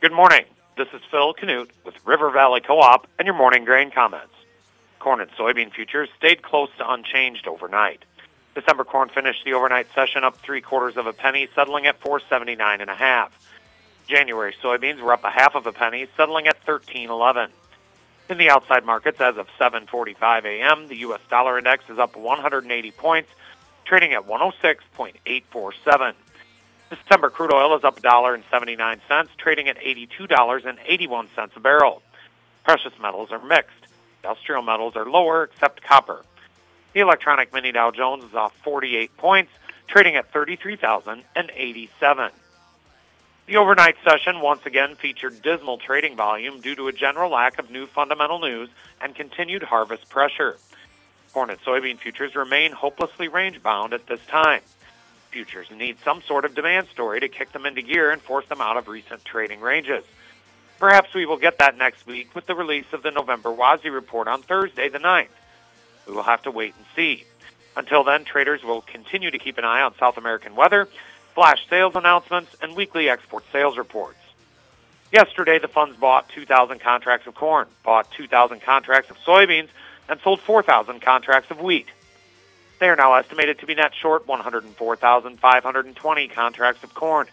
Good morning. This is Phil Canute with River Valley Co-op and your morning grain comments. Corn and soybean futures stayed close to unchanged overnight. December corn finished the overnight session up three quarters of a penny, settling at 479 and a half. January soybeans were up a half of a penny, settling at 1311. In the outside markets, as of 7:45 a.m., the U.S. dollar index is up 180 points, trading at 106.847. December crude oil is up a dollar and 79 cents, trading at $82.81 a barrel. Precious metals are mixed. Industrial metals are lower, except copper. The electronic mini Dow Jones is off 48 points, trading at 33,087. The overnight session once again featured dismal trading volume due to a general lack of new fundamental news and continued harvest pressure. Corn and soybean futures remain hopelessly range bound at this time. Futures need some sort of demand story to kick them into gear and force them out of recent trading ranges. Perhaps we will get that next week with the release of the November WASDE report on Thursday the 9th. We will have to wait and see. Until then, traders will continue to keep an eye on South American weather flash sales announcements, and weekly export sales reports. Yesterday, the funds bought 2,000 contracts of corn, bought 2,000 contracts of soybeans, and sold 4,000 contracts of wheat. They are now estimated to be net short 104,520 contracts of corn,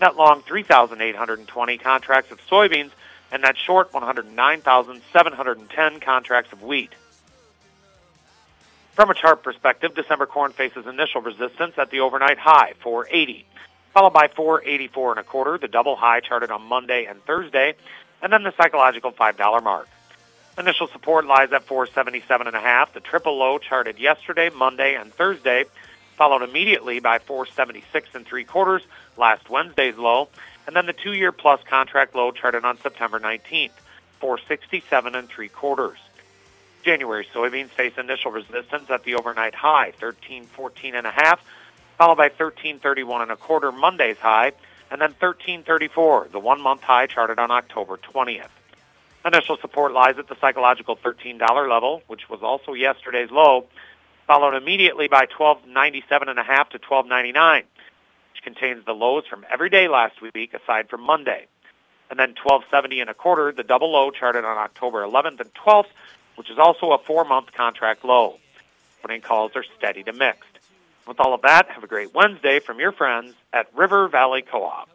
net long 3,820 contracts of soybeans, and net short 109,710 contracts of wheat. From a chart perspective, December corn faces initial resistance at the overnight high, 480, followed by 484 and a quarter, the double high charted on Monday and Thursday, and then the psychological $5 mark. Initial support lies at 477 and a half. The triple low charted yesterday, Monday, and Thursday, followed immediately by 476 and three quarters, last Wednesday's low, and then the two-year plus contract low charted on September 19th, 467 and three quarters. January soybeans face initial resistance at the overnight high, 1314 and a half, followed by 1331 and a quarter Monday's high, and then 1334, the one-month high charted on October 20th. Initial support lies at the psychological $13 level, which was also yesterday's low, followed immediately by 1297 and a half to 1299, which contains the lows from every day last week aside from Monday. And then 1270 and a quarter, the double low charted on October 11th and 12th, which is also a four-month contract low. Putting calls are steady to mixed. With all of that, have a great Wednesday from your friends at River Valley Co-op.